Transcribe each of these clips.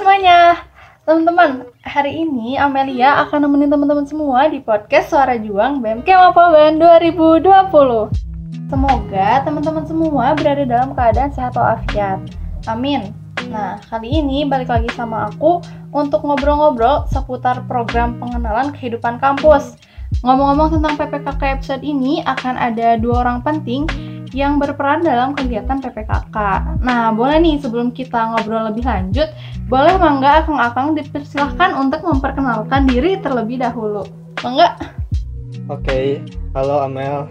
semuanya. Teman-teman, hari ini Amelia akan nemenin teman-teman semua di podcast Suara Juang BMK Mapaban 2020. Semoga teman-teman semua berada dalam keadaan sehat walafiat. Amin. Nah, kali ini balik lagi sama aku untuk ngobrol-ngobrol seputar program pengenalan kehidupan kampus. Ngomong-ngomong tentang PPKK episode ini akan ada dua orang penting yang berperan dalam kegiatan PPKK. Nah, boleh nih sebelum kita ngobrol lebih lanjut, boleh Mangga Akang-Akang dipersilahkan untuk memperkenalkan diri terlebih dahulu. Mangga? Oke, halo Amel.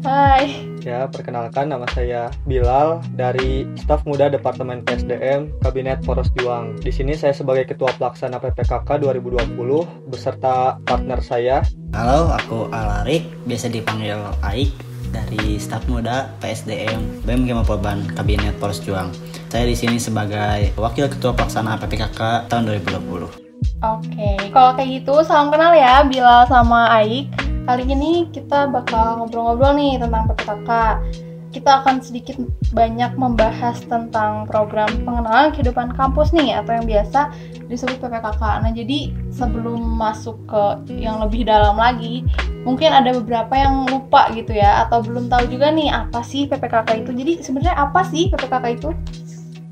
Hai. Ya, perkenalkan nama saya Bilal dari staf muda Departemen PSDM Kabinet Poros Juang. Di sini saya sebagai Ketua Pelaksana PPKK 2020 beserta partner saya. Halo, aku Alarik, biasa dipanggil Aik dari staf muda PSDM BEM Kemapoban Kabinet Poros Juang. Saya di sini sebagai Wakil Ketua Pelaksana PPKK tahun 2020. Oke, kalau kayak gitu salam kenal ya Bilal sama Aik. Kali ini kita bakal ngobrol-ngobrol nih tentang PPKK. Kita akan sedikit banyak membahas tentang program pengenalan kehidupan kampus nih atau yang biasa disebut PPKK. Nah, jadi sebelum masuk ke yang lebih dalam lagi, mungkin ada beberapa yang lupa gitu ya atau belum tahu juga nih apa sih PPKK itu. Jadi sebenarnya apa sih PPKK itu?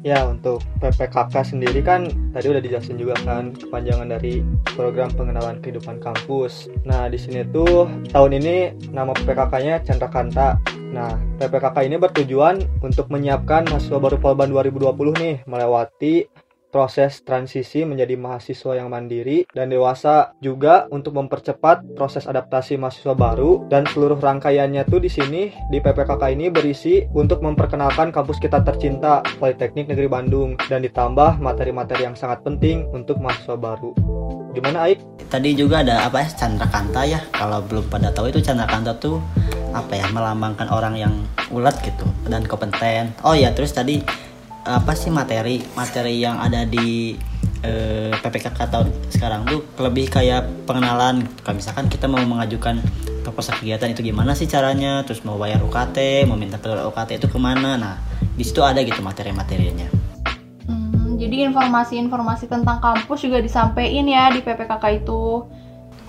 Ya, untuk PPKK sendiri kan tadi udah dijelasin juga kan kepanjangan dari program pengenalan kehidupan kampus. Nah, di sini tuh tahun ini nama PPKK-nya Chandra Kanta. Nah, PPKK ini bertujuan untuk menyiapkan mahasiswa baru Polban 2020 nih melewati proses transisi menjadi mahasiswa yang mandiri dan dewasa juga untuk mempercepat proses adaptasi mahasiswa baru dan seluruh rangkaiannya tuh di sini di PPKK ini berisi untuk memperkenalkan kampus kita tercinta Politeknik Negeri Bandung dan ditambah materi-materi yang sangat penting untuk mahasiswa baru. Gimana Aik? Tadi juga ada apa ya Chandra Kanta ya. Kalau belum pada tahu itu Chandra Kanta tuh apa ya melambangkan orang yang ulet gitu dan kompeten. Oh ya terus tadi apa sih materi materi yang ada di eh, PPKK tahun sekarang tuh lebih kayak pengenalan kalau misalkan kita mau mengajukan proposal kegiatan itu gimana sih caranya terus mau bayar UKT mau minta keluar UKT itu ke mana nah di situ ada gitu materi-materinya Hmm, jadi informasi-informasi tentang kampus juga disampaikan ya di PPKK itu.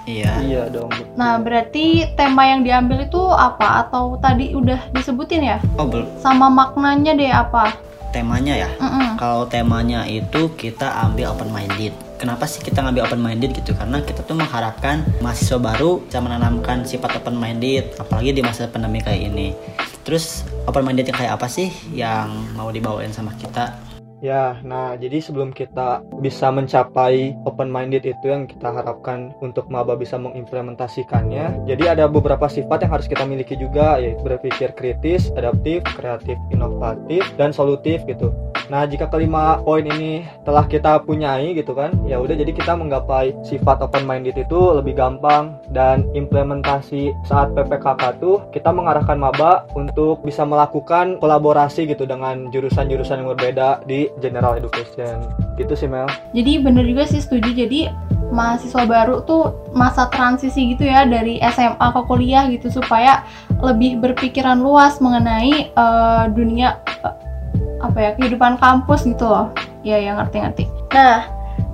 iya Iya dong. Nah, berarti tema yang diambil itu apa? Atau tadi udah disebutin ya? oh belum Sama maknanya deh apa? Temanya ya. Mm-mm. kalau temanya itu kita ambil open minded kenapa sih kita ngambil open minded gitu? Karena kita tuh mengharapkan mahasiswa baru bisa menanamkan sifat open minded apalagi di masa pandemi kayak ini. Terus open minded yang kayak apa sih yang mau dibawain sama kita Ya, nah jadi sebelum kita bisa mencapai open minded itu yang kita harapkan untuk maba bisa mengimplementasikannya. Jadi ada beberapa sifat yang harus kita miliki juga yaitu berpikir kritis, adaptif, kreatif, inovatif, dan solutif gitu. Nah, jika kelima poin ini telah kita punyai gitu kan, ya udah jadi kita menggapai sifat open minded itu lebih gampang dan implementasi saat PPKK tuh kita mengarahkan maba untuk bisa melakukan kolaborasi gitu dengan jurusan-jurusan yang berbeda di general education. Gitu sih Mel. Jadi bener juga sih setuju. Jadi mahasiswa baru tuh masa transisi gitu ya dari SMA ke kuliah gitu supaya lebih berpikiran luas mengenai eh, dunia eh, apa ya kehidupan kampus gitu loh. Ya yang ngerti-ngerti. Nah,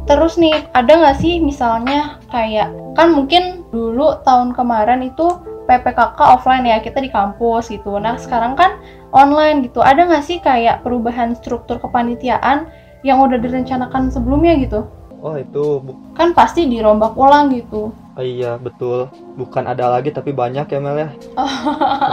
terus nih ada nggak sih misalnya kayak kan mungkin dulu tahun kemarin itu PPKK offline ya kita di kampus gitu. Nah sekarang kan online gitu. Ada nggak sih kayak perubahan struktur kepanitiaan yang udah direncanakan sebelumnya gitu? Oh itu bu- Kan pasti dirombak ulang gitu. oh iya betul bukan ada lagi tapi banyak ya Mel ya.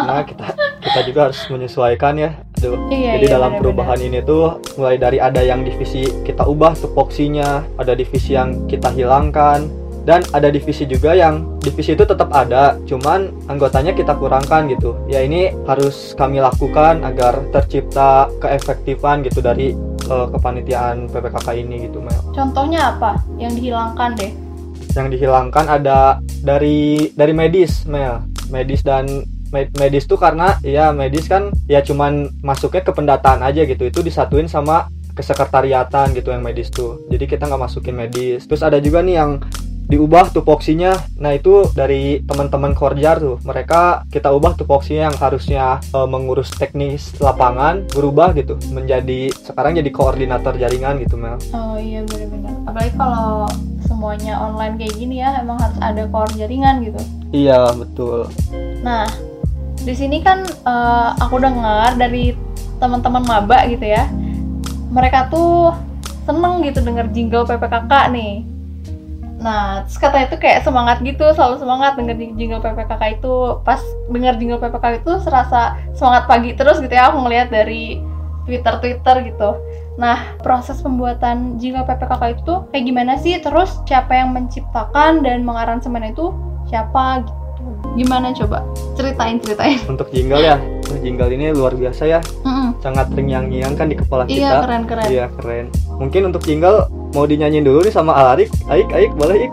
Karena kita kita juga harus menyesuaikan ya. Aduh. Iya, Jadi iya, dalam benar-benar. perubahan ini tuh mulai dari ada yang divisi kita ubah tupoksinya, ada divisi yang kita hilangkan, dan ada divisi juga yang divisi itu tetap ada, cuman anggotanya kita kurangkan gitu. Ya ini harus kami lakukan agar tercipta keefektifan gitu dari eh, kepanitiaan PPKK ini gitu Mel. Contohnya apa yang dihilangkan deh? Yang dihilangkan ada dari dari medis Mel, medis dan med- medis tuh karena ya medis kan ya cuman masuknya ke pendataan aja gitu. Itu disatuin sama kesekretariatan gitu yang medis tuh. Jadi kita nggak masukin medis. Terus ada juga nih yang diubah tupoksinya. Nah itu dari teman-teman Korjar tuh. Mereka kita ubah tupoksinya yang harusnya e, mengurus teknis lapangan berubah gitu. Menjadi sekarang jadi koordinator jaringan gitu Mel. Oh iya benar-benar. Apalagi kalau semuanya online kayak gini ya, emang harus ada core jaringan gitu. iya betul. Nah, di sini kan eh, aku dengar dari teman-teman maba gitu ya, mereka tuh seneng gitu denger jingle PPKK nih. Nah, terus katanya tuh kayak semangat gitu, selalu semangat denger jing- jingle PPKK itu. Pas denger jingle PPKK itu serasa semangat pagi terus gitu ya, aku ngeliat dari Twitter-Twitter gitu. Nah, proses pembuatan jingle PPKK itu kayak gimana sih? Terus siapa yang menciptakan dan mengaransemen itu siapa gitu? Gimana coba? Ceritain, ceritain. untuk jingle ya jingle ini luar biasa ya Mm-mm. sangat terngiang-ngiang kan di kepala kita Iya, keren-keren. iya keren mungkin untuk jingle mau dinyanyiin dulu nih sama Alarik Aik Aik boleh Ik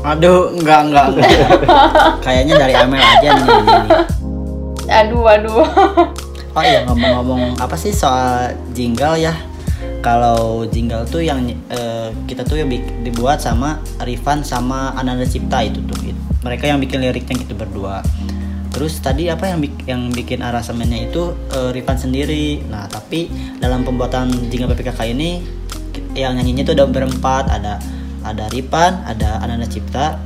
Aduh, enggak enggak. enggak. Kayaknya dari Amel aja nih ini. Aduh, aduh. Oh iya ngomong-ngomong apa sih soal jingle ya? Kalau jingle tuh yang eh, kita tuh bik- dibuat sama Rifan sama Ananda Cipta itu tuh. It- Mereka yang bikin liriknya gitu berdua. Terus tadi apa yang yang bikin aransemennya itu eh, Rifan sendiri. Nah, tapi dalam pembuatan jingle PPKK ini yang nyanyinya itu ada berempat, ada ada Rifan, ada Ananda Cipta,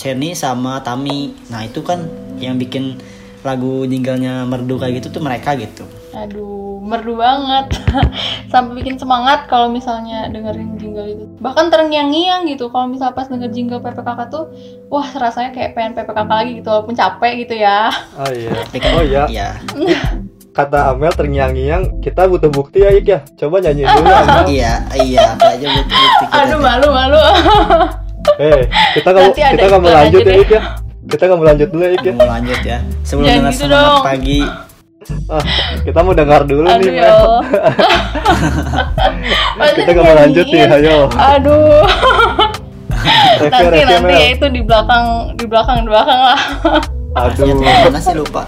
Ceni sama Tami. Nah, itu kan yang bikin lagu jinglenya merdu kayak gitu tuh mereka gitu. Aduh, merdu banget. Sampai bikin semangat kalau misalnya dengerin jingle itu. Bahkan terngiang-ngiang gitu kalau misal pas denger jingle PPKK tuh, wah rasanya kayak pengen PPKK lagi gitu walaupun capek gitu ya. oh iya Tapi kan- oh iya Iya. kata Amel terngiang-ngiang kita butuh bukti ya Ik ya coba nyanyiin dulu Amel Iya, iya, aja bukti bukti kita. Aduh, malu malu. eh kita nggak kita nggak mau lanjut ya deh. Ik ya kita nggak mau lanjut dulu ya Ik ya Mau lanjut ya. Sebelum Jangan gitu semangat dong. pagi. Ah, kita mau dengar dulu Aduh nih ya kita nggak mau lanjut nih ayo Aduh. Nanti nanti ya itu di belakang di belakang di belakang lah. aduh Ya, mana sih lupa.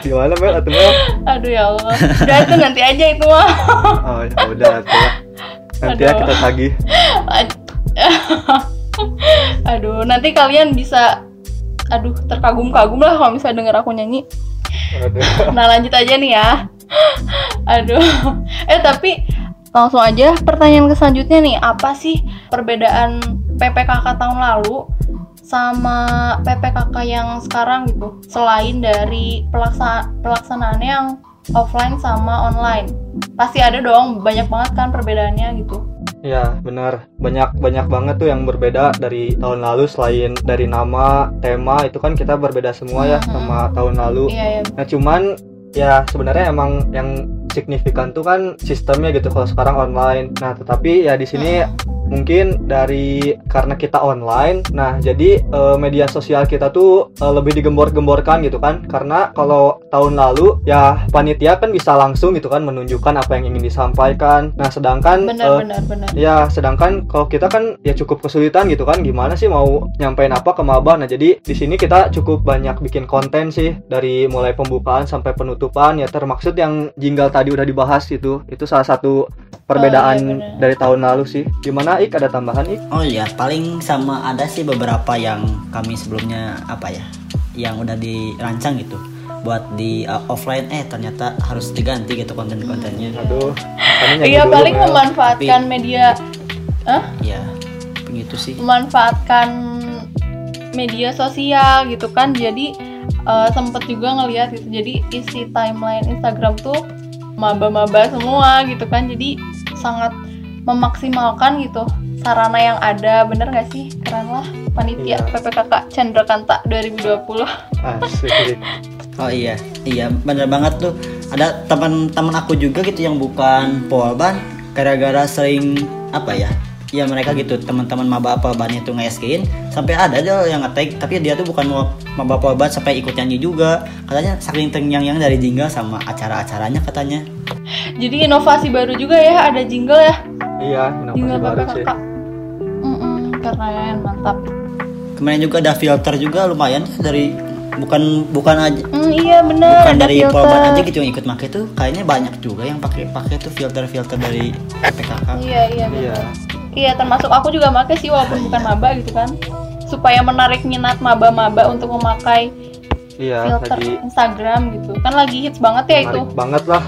gimana Mel atau Mel Aduh ya Allah. Udah itu nanti aja itu mah. oh ya udah atuh lah. nanti ya Aduh. kita tagih Ad- Aduh, nanti kalian bisa aduh terkagum-kagum lah kalau misalnya denger aku nyanyi. Nah, lanjut aja nih ya. Aduh. Eh, tapi langsung aja pertanyaan ke selanjutnya nih, apa sih perbedaan PPKK tahun lalu sama PPKK yang sekarang gitu? Selain dari pelaksa pelaksanaannya yang offline sama online. Pasti ada dong, banyak banget kan perbedaannya gitu. Ya benar banyak banyak banget tuh yang berbeda dari tahun lalu selain dari nama tema itu kan kita berbeda semua ya Mhm. sama tahun lalu. Iya, ya. Nah cuman ya sebenarnya emang yang signifikan tuh kan sistemnya gitu kalau sekarang online. Nah tetapi ya di sini mungkin dari karena kita online, nah jadi eh, media sosial kita tuh eh, lebih digembor-gemborkan gitu kan. Karena kalau tahun lalu ya panitia kan bisa langsung gitu kan menunjukkan apa yang ingin disampaikan. Nah sedangkan benar eh, benar benar Ya, sedangkan kalau kita kan ya cukup kesulitan gitu kan, gimana sih mau nyampein apa ke maba. Nah, jadi di sini kita cukup banyak bikin konten sih dari mulai pembukaan sampai penutupan ya termaksud yang jingle tadi udah dibahas itu. Itu salah satu perbedaan Oh, iya, dari tahun lalu sih. Gimana Ik ada tambahan Ik? Oh iya, paling sama ada sih beberapa yang kami sebelumnya apa ya, yang udah dirancang gitu buat di uh, offline eh ternyata harus diganti gitu konten-kontennya. Aduh, Iya dulu, paling Mel. memanfaatkan media Hah? Iya, begitu sih. memanfaatkan media sosial gitu kan jadi eh, sempet juga ngeliat gitu jadi isi timeline Instagram tuh maba-maba semua gitu kan jadi sangat memaksimalkan gitu sarana yang ada bener gak sih keren lah panitia Iya. PPKK Chandrakanta 2020 Asik. Oh iya, iya bener banget tuh. Ada teman-teman aku juga gitu yang bukan polban, gara-gara sering apa ya? Ya mereka gitu teman-teman maba polban itu nge sampai ada deh yang ngetek tapi dia tuh bukan mau maba polban sampai ikut nyanyi juga katanya saking terngiang-ngiang dari jingle sama acara-acaranya katanya jadi inovasi baru juga ya ada jingle ya Iya, inovasi jingle baru sih. PPKK Mm-mm, keren mantap kemarin juga ada filter juga lumayan ya dari bukan bukan aja Hmm, iya bener bukan ada dari filter. polban aja gitu yang ikut pakai tuh kayaknya banyak juga yang pakai pakai tuh filter-filter dari PKK Iya iya bener. Iya. Iya termasuk aku juga make sih walaupun bukan maba gitu kan. supaya menarik minat maba-maba untuk memakai iya filter lagi Instagram gitu kan lagi hits banget ya itu menarik banget lah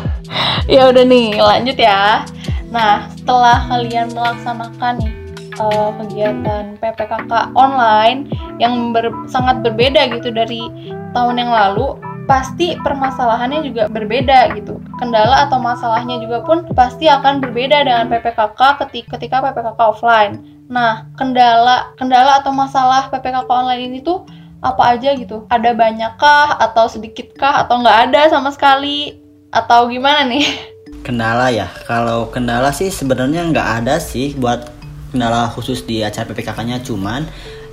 ya udah nih lanjut ya nah setelah kalian melaksanakan nih eh, kegiatan PPKK online yang ber- sangat berbeda gitu dari tahun yang lalu pasti permasalahannya juga berbeda gitu. Kendala atau masalahnya juga pun pasti akan berbeda dengan PPKK ketika, ketika PPKK offline. Nah kendala kendala atau masalah PPKK online ini tuh apa aja gitu? Ada banyakkah atau sedikitkah atau nggak ada sama sekali? Atau gimana nih Kendala ya. Kalau kendala sih sebenarnya nggak ada sih buat kendala khusus di acara PPKK-nya cuman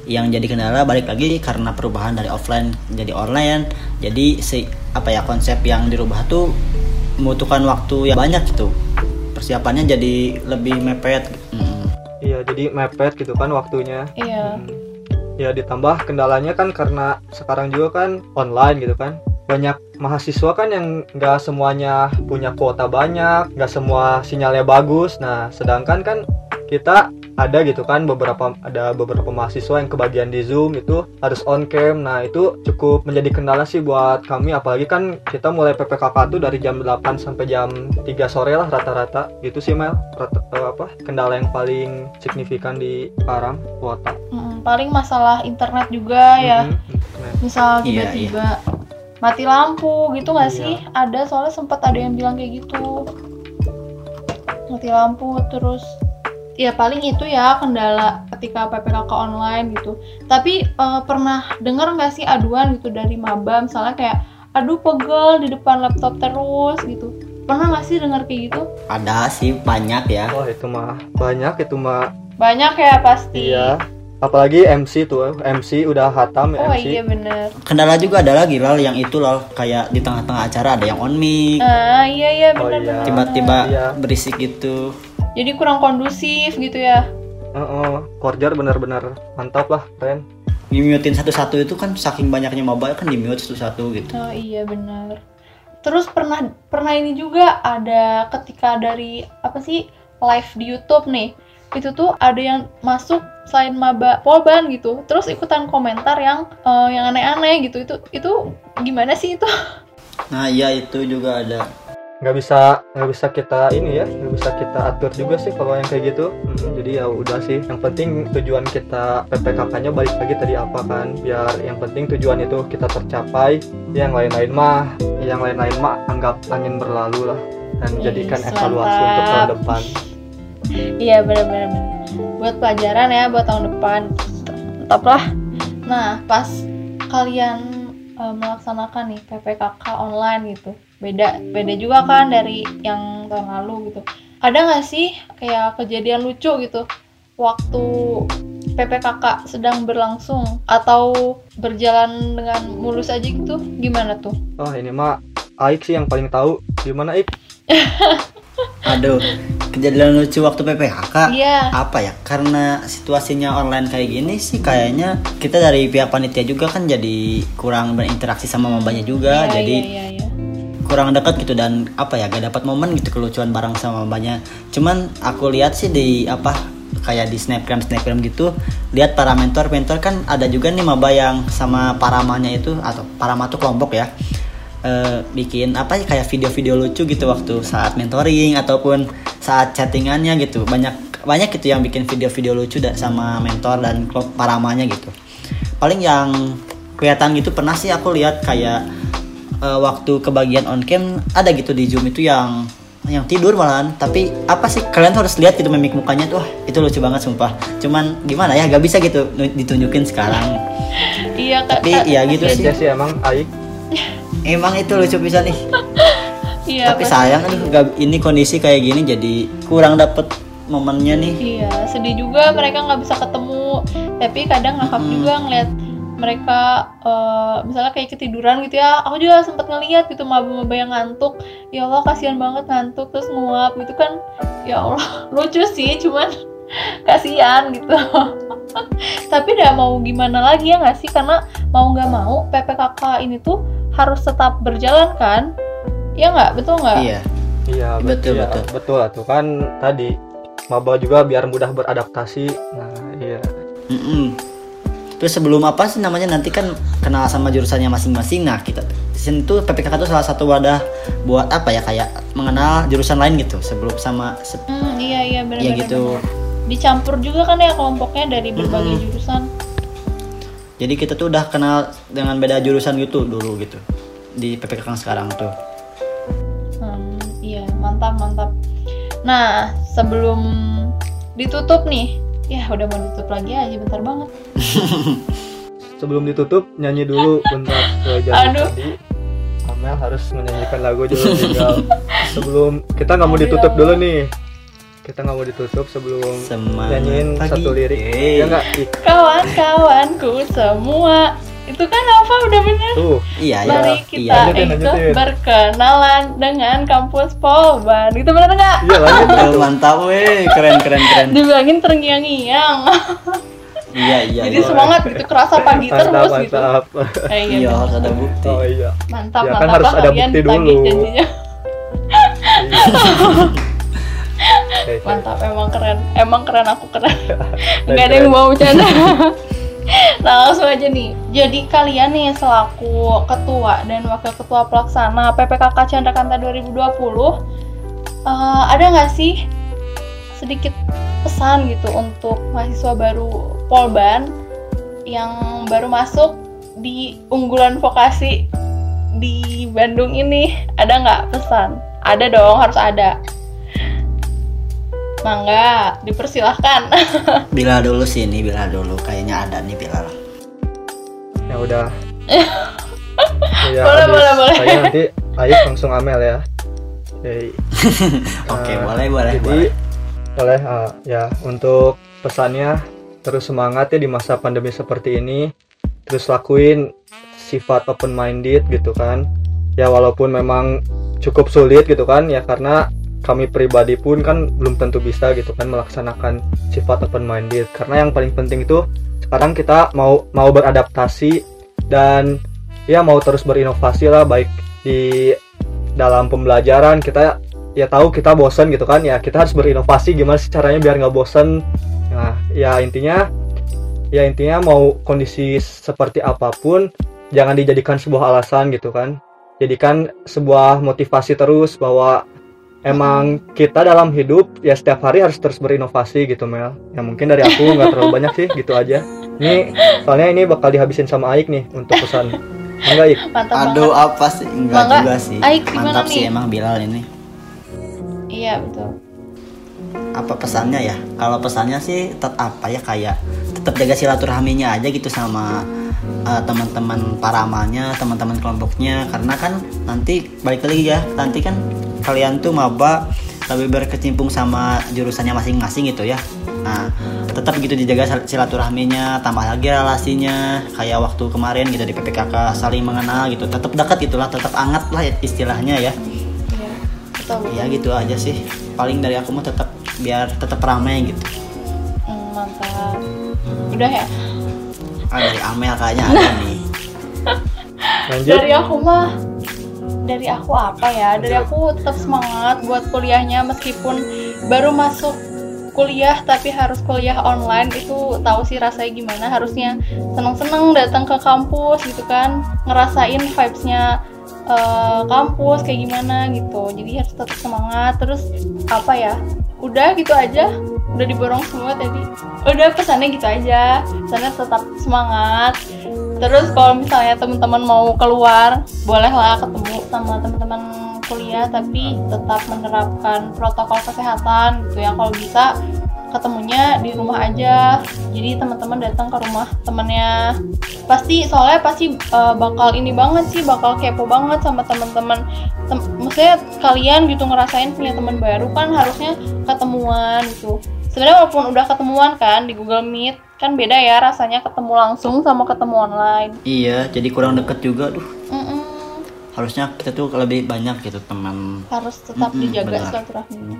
yang jadi kendala balik lagi karena perubahan dari offline jadi online. Jadi si apa ya konsep yang dirubah tuh membutuhkan waktu yang banyak gitu. Persiapannya jadi lebih mepet. Mm. iya jadi mepet gitu kan waktunya iya Hmm. ya ditambah kendalanya kan karena sekarang juga kan online gitu kan banyak mahasiswa kan yang nggak semuanya punya kuota banyak nggak semua sinyalnya bagus. Nah sedangkan kan kita ada gitu kan beberapa ada beberapa mahasiswa yang kebagian di zoom itu harus on cam. Nah itu cukup menjadi kendala sih buat kami. Apalagi kan kita mulai PPKK tuh dari jam 8 sampai jam 3 sore lah rata-rata. Gitu sih Mel. Rata- eh, apa kendala yang paling signifikan di sekarang kuota Mm, paling masalah internet juga ya. Mhm, internet. misal Iya, tiba-tiba mati lampu gitu nggak Iya. sih? Ada soalnya sempat ada yang bilang kayak gitu. Mati lampu terus ya paling itu ya kendala ketika PPKK online gitu. Tapi eh, pernah dengar nggak sih aduan gitu dari maba misalnya kayak aduh pegel di depan laptop terus gitu. Pernah nggak sih dengar kayak gitu? Ada sih banyak ya. wah itu mah banyak itu mah banyak ya pasti. Iya apalagi MC tuh MC udah hatam oh MC iya bener Kendala juga ada lagi lal yang itu lal kayak di tengah-tengah acara ada yang on mic, ah iya iya Oh, bener iya. bener tiba-tiba Iya. berisik gitu. jadi kurang kondusif gitu ya Heeh, Korjar benar-benar mantap lah keren Nge-mutein satu-satu itu kan saking banyaknya mobile kan di mute satu-satu gitu. Oh iya benar. Terus pernah pernah ini juga ada ketika dari apa sih live di YouTube nih. Itu tuh ada yang masuk selain maba polban gitu. Terus ikutan komentar yang eh, yang aneh-aneh gitu. Itu itu gimana sih itu? Nah iya itu juga ada. nggak bisa nggak bisa kita ini ya nggak bisa kita atur juga sih kalau yang kayak gitu Hmm, jadi ya udah sih yang penting tujuan kita PPKK-nya balik lagi tadi apa kan biar yang penting tujuan itu kita tercapai yang lain-lain mah yang lain-lain mah anggap angin berlalu lah dan jadikan evaluasi untuk tahun depan Iya benar-benar benar. Buat pelajaran ya buat tahun depan. Mantap lah. Nah pas kalian eh, melaksanakan nih PPKK online gitu, beda beda juga kan dari yang tahun lalu gitu. Ada nggak sih kayak kejadian lucu gitu waktu PPKK sedang berlangsung atau berjalan dengan mulus aja gitu? Gimana tuh? oh ini mah Aik sih yang paling tahu gimana Aik Aduh, kejadian lucu waktu PPKK. Iya. Apa ya? Karena situasinya online kayak gini sih kayaknya kita dari pihak panitia juga kan jadi kurang berinteraksi sama mambanya juga. Iya, jadi iya, iya, iya. kurang dekat gitu dan apa ya gak dapat momen gitu kelucuan bareng sama mbaknya cuman aku lihat sih di apa kayak di snapgram snapgram gitu lihat para mentor mentor kan ada juga nih maba yang sama paramanya itu atau parama tuh kelompok ya eh, bikin apa ya kayak video-video lucu gitu waktu saat mentoring ataupun saat chattingannya gitu. Banyak banyak gitu yang bikin video-video lucu da- sama mentor dan kelompok paramanya gitu. Paling yang kelihatan gitu pernah sih aku lihat kayak eh, waktu kebagian on cam ada gitu di zoom itu yang yang tidur malahan. Tapi apa sih kalian tuh harus lihat gitu mimik mukanya tuh wah, itu lucu banget sumpah. Cuman gimana ya gak bisa gitu ditunjukin sekarang. Iya, Kak. Tapi ya gitu kasihan sih. ya sih emang Aik emang itu lucu bisa nih Iya, tapi pasti. sayang gak- ini kondisi kayak gini jadi kurang dapet momennya nih Iya, sedih juga mereka nggak bisa ketemu. Tapi kadang ngakak Mm-mm. juga ngeliat mereka eh, misalnya kayak ketiduran gitu ya. Aku juga sempat ngeliat gitu maba-maba yang ngantuk. Ya Allah, kasihan banget ngantuk terus nguap gitu kan. Ya Allah, lucu sih, cuman kasihan gitu. Tapi udah mau gimana lagi ya nggak sih? Karena mau nggak mau PPKK ini tuh harus tetap berjalan kan? Ya nggak, betul nggak? iya. Iya Betul, iya, betul. betul lah tuh. Kan tadi maba juga biar mudah beradaptasi. Nah iya. Mm-mm. terus sebelum apa sih namanya? Nanti kan kenal sama jurusannya masing-masing. Nah kita di sini tuh PPKK tuh salah satu wadah buat apa ya? Kayak mengenal jurusan lain gitu. Sebelum sama se- Hmm, iya iya benar ya gitu. Dicampur juga kan ya kelompoknya dari berbagai jurusan. Jadi kita tuh udah kenal dengan beda jurusan gitu dulu gitu di PPKK yang sekarang tuh Hmm, iya, mantap, mantap. Nah, sebelum ditutup nih, ya udah mau ditutup lagi aja bentar banget. Sebelum ditutup nyanyi dulu bentar Aduh. tadi. Amel harus menyanyikan lagu dulu tinggal sebelum kita nggak mau ditutup dulu nih. Kita nggak mau ditutup sebelum Semangat nyanyiin pagi. satu lirik. Yeay. Ya nggak? Kawan-kawanku semua, itu kan apa udah bener? Tuh, iya ya Mari iya kita Lanjutin, ikut lanjutin. berkenalan dengan kampus Polban. Itu bener nggak? iya lanjut. Oh, mantap weh keren keren keren Dibilangin terngiang-ngiang. iya iya Jadi iya. semangat gitu, kerasa pagi Mantap, terus gitu. mantap. Eh, iya iya, harus ada bukti Oh iya. mantap, Ya, mantap kan harus ada bukti dulu. janjinya. Mantap, emang keren. Emang keren aku keren. Nggak ada yang mau bercanda. nah langsung aja nih. Jadi kalian nih selaku ketua dan wakil ketua pelaksana PPKK Chandra Kanta 2020, eh, ada nggak sih sedikit pesan gitu untuk mahasiswa baru Polban yang baru masuk di unggulan vokasi di Bandung ini? Ada nggak pesan? Ada dong, harus ada. Mangga, dipersilahkan. Bila dulu sini Bila dulu kayaknya ada nih Bilal Ya udah. Ya, Boleh, boleh, boleh. Saya nanti Aik langsung Amel ya. Oke. oke Nah, boleh boleh Jadi boleh boleh ah, ya untuk pesannya terus semangat ya di masa pandemi seperti ini. Terus lakuin sifat open minded gitu kan. Ya walaupun memang cukup sulit gitu kan ya karena kami pribadi pun kan belum tentu bisa gitu kan melaksanakan sifat open minded karena yang paling penting itu sekarang kita mau mau beradaptasi dan ya mau terus berinovasi lah baik di dalam pembelajaran kita ya tahu kita bosan gitu kan ya kita harus berinovasi gimana sih caranya biar nggak bosan nah ya intinya ya intinya mau kondisi seperti apa pun jangan dijadikan sebuah alasan gitu kan. Jadikan sebuah motivasi terus bahwa emang kita dalam hidup ya setiap hari harus terus berinovasi gitu Mel. Ya mungkin dari aku nggak terlalu banyak sih gitu aja. Ini soalnya ini bakal dihabisin sama Aik nih untuk pesan. Enggak Aik? Mantap aduh banget. apa sih? Enggak Mangga, juga sih. Aik, gimana mantap sih nih? emang Bilal ini. Iya betul. apa pesannya ya? Kalau pesannya sih tetap apa ya kayak tetap jaga silaturahminya aja gitu sama uh, teman-teman paramanya teman-teman kelompoknya. Karena kan nanti balik lagi ya nanti kan kalian tuh maba lebih berkecimpung sama jurusannya masing-masing gitu ya. Nah tetap gitu dijaga sil- silaturahminya tambah lagi relasinya. Kayak waktu kemarin gitu di PPKK saling mengenal gitu. Tetap dekat gitulah tetap hangat lah istilahnya ya. Iya. Ya gitu aja sih. Paling dari aku mah tetap biar tetap ramai gitu. Hmm, mantap. Udah ya. ah dari Amel kayaknya ada nih. Lanjut. Dari aku mah dari aku apa ya? Dari aku tetap semangat buat kuliahnya meskipun baru masuk kuliah tapi harus kuliah online. Itu tahu sih rasanya gimana harusnya seneng-seneng datang ke kampus gitu kan. Ngerasain vibesnya eh, kampus kayak gimana gitu. Jadi harus tetap semangat. Terus apa ya? Udah gitu aja. Udah diborong semua tadi. Udah pesannya gitu aja. Pesannya tetap semangat. Terus kalau misalnya teman-teman mau keluar bolehlah ketemu sama teman-teman kuliah tapi tetap menerapkan protokol kesehatan gitu ya. Kalau bisa ketemunya di rumah aja. Jadi teman-teman datang ke rumah temennya pasti soalnya pasti uh, bakal ini banget sih bakal kepo banget sama teman-teman. Tem- maksudnya kalian gitu ngerasain punya teman baru kan harusnya ketemuan gitu. Sebenarnya walaupun udah ketemuan kan di Google Meet kan beda ya rasanya ketemu langsung sama ketemu online. Iya jadi kurang deket juga duh. Mm-mm. Harusnya kita tuh lebih banyak gitu teman harus tetap Mm-mm, dijaga benar. silaturahminya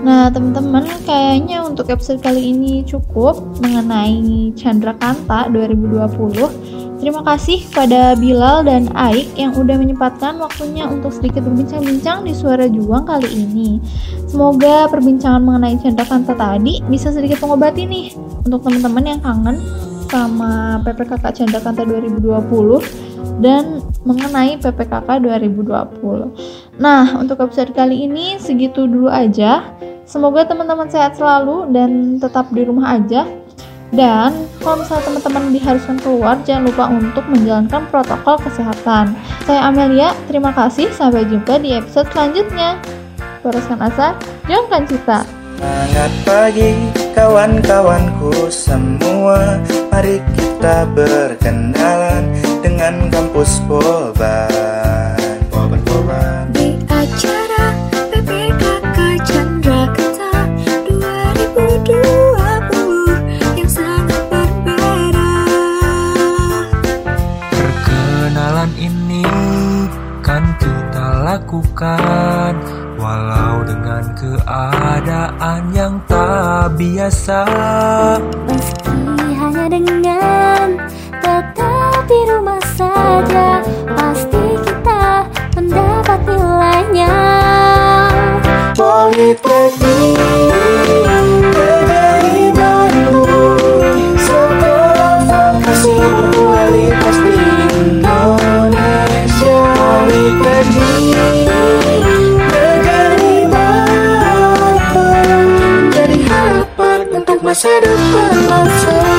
Nah, teman-teman, kayaknya untuk episode kali ini cukup mengenai Chandra Kanta 2020. Terima kasih kepada Bilal dan Aik yang udah menyempatkan waktunya untuk sedikit berbincang-bincang di Suara Juang kali ini. Semoga perbincangan mengenai Chandrakanta tadi bisa sedikit mengobati nih untuk teman-teman yang kangen sama PPKK Chandrakanta 2020 dan mengenai PPKK 2020. Nah, untuk episode kali ini segitu dulu aja. Semoga teman-teman sehat selalu dan tetap di rumah aja dan kalau misalnya teman-teman diharuskan keluar, jangan lupa untuk menjalankan protokol kesehatan. Saya Amelia, terima kasih. Sampai jumpa di episode selanjutnya. Bereskan asa, jongkan cita. Pagi kawan-kawanku semua. Mari kita berkenalan dengan kampus Polban Polban, Polban Di acara PPKK Chandra Kata 2020 yang sangat berbeda. Perkenalan ini kan kita lakukan Walau dengan keadaan yang biasa. Meski hanya dengan tetap di rumah saja Pasti kita mendapat nilainya. Politeknik Bandung Jadi harapan